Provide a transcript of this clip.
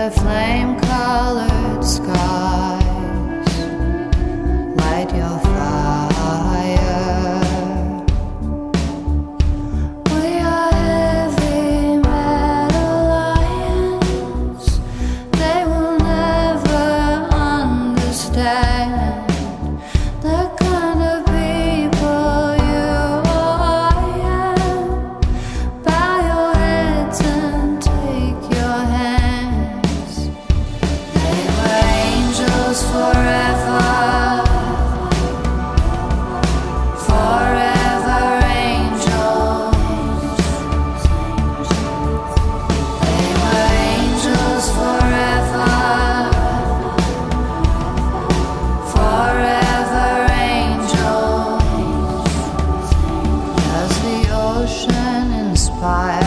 the flame colored sky. fire.